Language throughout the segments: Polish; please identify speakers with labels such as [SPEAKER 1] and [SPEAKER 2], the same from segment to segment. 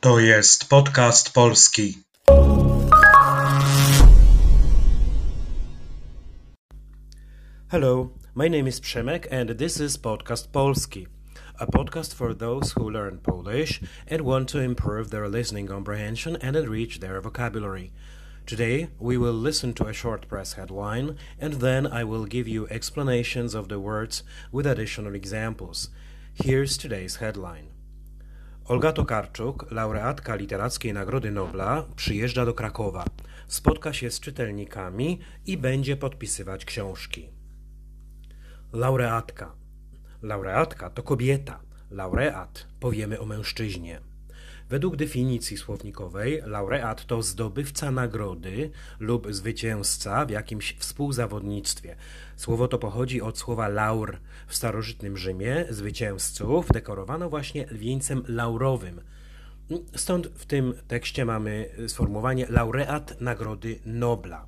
[SPEAKER 1] To jest podcast polski.
[SPEAKER 2] Hello, my name is Przemek and this is Podcast Polski, a podcast for those who learn Polish and want to improve their listening comprehension and enrich their vocabulary. Today we will listen to a short press headline and then I will give you explanations of the words with additional examples. Here's today's headline. Olga Tokarczuk, laureatka Literackiej Nagrody Nobla, przyjeżdża do Krakowa, spotka się z czytelnikami i będzie podpisywać książki. Laureatka. Laureatka to kobieta. Laureat powiemy o mężczyźnie. Według definicji słownikowej, laureat to zdobywca nagrody lub zwycięzca w jakimś współzawodnictwie. Słowo to pochodzi od słowa laur. W starożytnym Rzymie zwycięzców dekorowano właśnie wieńcem laurowym. Stąd w tym tekście mamy sformułowanie laureat Nagrody Nobla.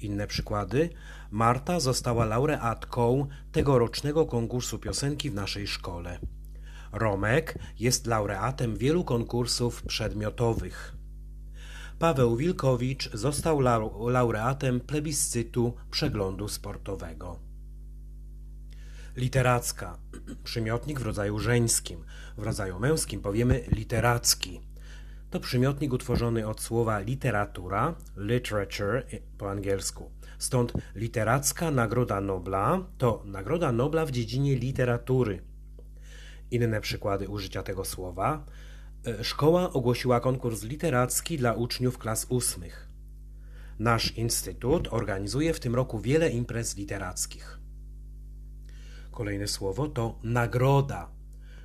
[SPEAKER 2] Inne przykłady. Marta została laureatką tegorocznego konkursu piosenki w naszej szkole. Romek jest laureatem wielu konkursów przedmiotowych. Paweł Wilkowicz został laureatem plebiscytu przeglądu sportowego. Literacka. Przymiotnik w rodzaju żeńskim. W rodzaju męskim powiemy literacki. To przymiotnik utworzony od słowa literatura, literature po angielsku. Stąd literacka Nagroda Nobla to Nagroda Nobla w dziedzinie literatury. Inne przykłady użycia tego słowa. Szkoła ogłosiła konkurs literacki dla uczniów klas ósmych. Nasz instytut organizuje w tym roku wiele imprez literackich. Kolejne słowo to nagroda.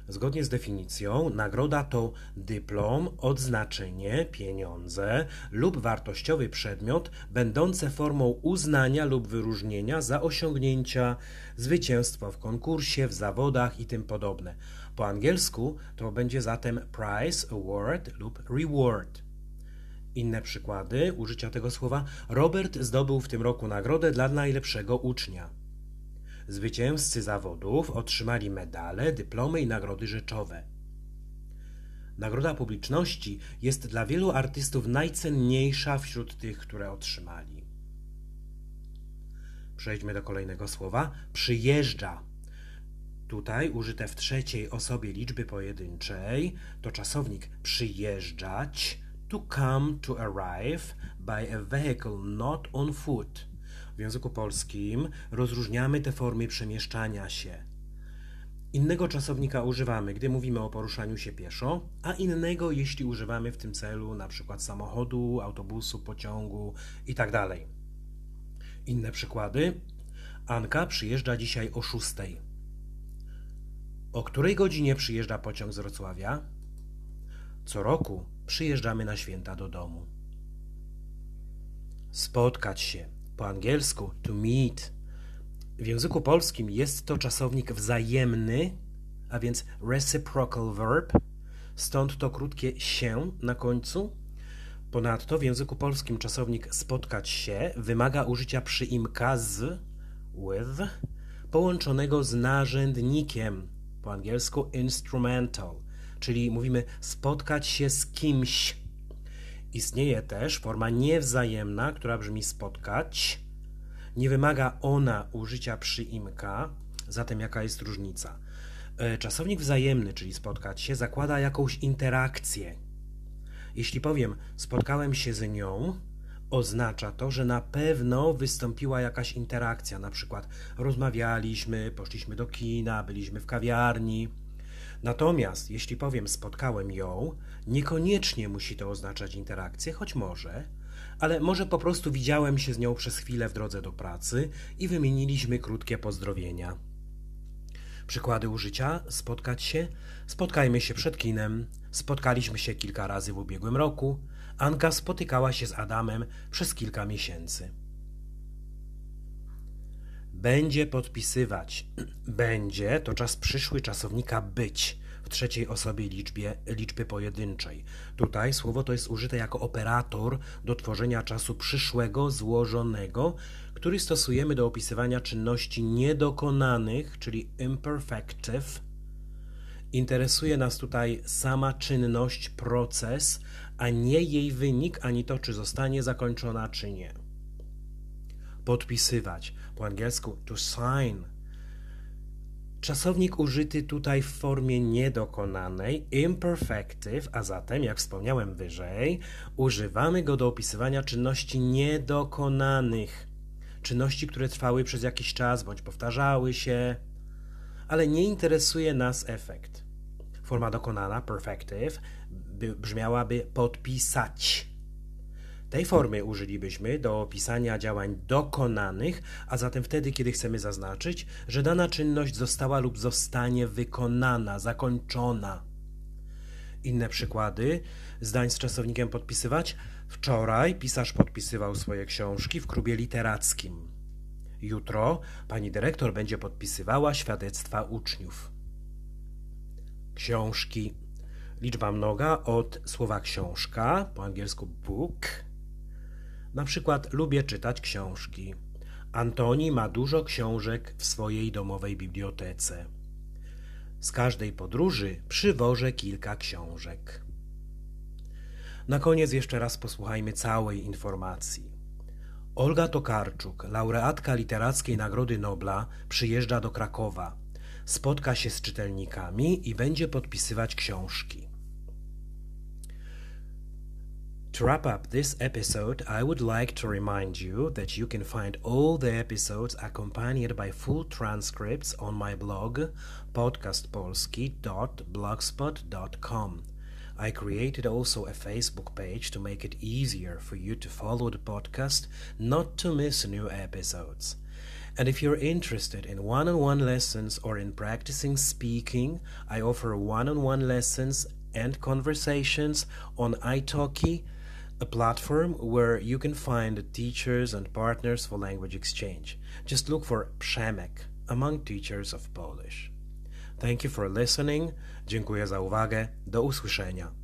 [SPEAKER 2] Zgodnie z definicją, nagroda to dyplom, odznaczenie, pieniądze lub wartościowy przedmiot będące formą uznania lub wyróżnienia za osiągnięcia, zwycięstwo w konkursie, w zawodach i tym podobne. Po angielsku to będzie zatem prize, award lub reward. Inne przykłady użycia tego słowa. Robert zdobył w tym roku nagrodę dla najlepszego ucznia. Zwycięzcy zawodów otrzymali medale, dyplomy i nagrody rzeczowe. Nagroda publiczności jest dla wielu artystów najcenniejsza wśród tych, które otrzymali. Przejdźmy do kolejnego słowa. Przyjeżdża. Tutaj użyte w trzeciej osobie liczby pojedynczej to czasownik przyjeżdżać, to come, to arrive by a vehicle not on foot. W języku polskim rozróżniamy te formy przemieszczania się. Innego czasownika używamy, gdy mówimy o poruszaniu się pieszo, a innego, jeśli używamy w tym celu przykład samochodu, autobusu, pociągu itd. Inne przykłady. Anka przyjeżdża dzisiaj o 6. O której godzinie przyjeżdża pociąg z Wrocławia? Co roku przyjeżdżamy na święta do domu. Spotkać się. Po angielsku to meet. W języku polskim jest to czasownik wzajemny, a więc reciprocal verb, stąd to krótkie się na końcu. Ponadto w języku polskim czasownik spotkać się wymaga użycia przyimka z with połączonego z narzędnikiem, po angielsku instrumental, czyli mówimy spotkać się z kimś. Istnieje też forma niewzajemna, która brzmi spotkać. Nie wymaga ona użycia przyimka, zatem jaka jest różnica? Czasownik wzajemny, czyli spotkać się, zakłada jakąś interakcję. Jeśli powiem spotkałem się z nią, oznacza to, że na pewno wystąpiła jakaś interakcja, na przykład rozmawialiśmy, poszliśmy do kina, byliśmy w kawiarni. Natomiast jeśli powiem spotkałem ją, niekoniecznie musi to oznaczać interakcję, choć może, ale może po prostu widziałem się z nią przez chwilę w drodze do pracy i wymieniliśmy krótkie pozdrowienia. Przykłady użycia: spotkać się, spotkajmy się przed kinem, spotkaliśmy się kilka razy w ubiegłym roku, Anka spotykała się z Adamem przez kilka miesięcy. Będzie podpisywać. Będzie to czas przyszły czasownika być w trzeciej osobie liczbie, liczby pojedynczej. Tutaj słowo to jest użyte jako operator do tworzenia czasu przyszłego, złożonego, który stosujemy do opisywania czynności niedokonanych, czyli imperfective, Interesuje nas tutaj sama czynność, proces, a nie jej wynik, ani to, czy zostanie zakończona, czy nie. Podpisywać, po angielsku to sign. Czasownik użyty tutaj w formie niedokonanej, imperfective, a zatem, jak wspomniałem wyżej, używamy go do opisywania czynności niedokonanych. Czynności, które trwały przez jakiś czas bądź powtarzały się, ale nie interesuje nas efekt. Forma dokonana, perfective, brzmiałaby podpisać. Tej formy użylibyśmy do opisania działań dokonanych, a zatem wtedy, kiedy chcemy zaznaczyć, że dana czynność została lub zostanie wykonana, zakończona. Inne przykłady zdań z czasownikiem podpisywać. Wczoraj pisarz podpisywał swoje książki w klubie literackim. Jutro pani dyrektor będzie podpisywała świadectwa uczniów. Książki. Liczba mnoga od słowa książka, po angielsku book. Na przykład lubię czytać książki. Antoni ma dużo książek w swojej domowej bibliotece. Z każdej podróży przywożę kilka książek. Na koniec jeszcze raz posłuchajmy całej informacji. Olga Tokarczuk, laureatka Literackiej Nagrody Nobla, przyjeżdża do Krakowa. Spotka się z czytelnikami i będzie podpisywać książki. To wrap up this episode, I would like to remind you that you can find all the episodes accompanied by full transcripts on my blog podcastpolski.blogspot.com. I created also a Facebook page to make it easier for you to follow the podcast, not to miss new episodes. And if you're interested in one on one lessons or in practicing speaking, I offer one on one lessons and conversations on italki, a platform where you can find teachers and partners for language exchange. Just look for Przemek among teachers of Polish. Thank you for listening. Dziękuję za uwagę. Do usłyszenia.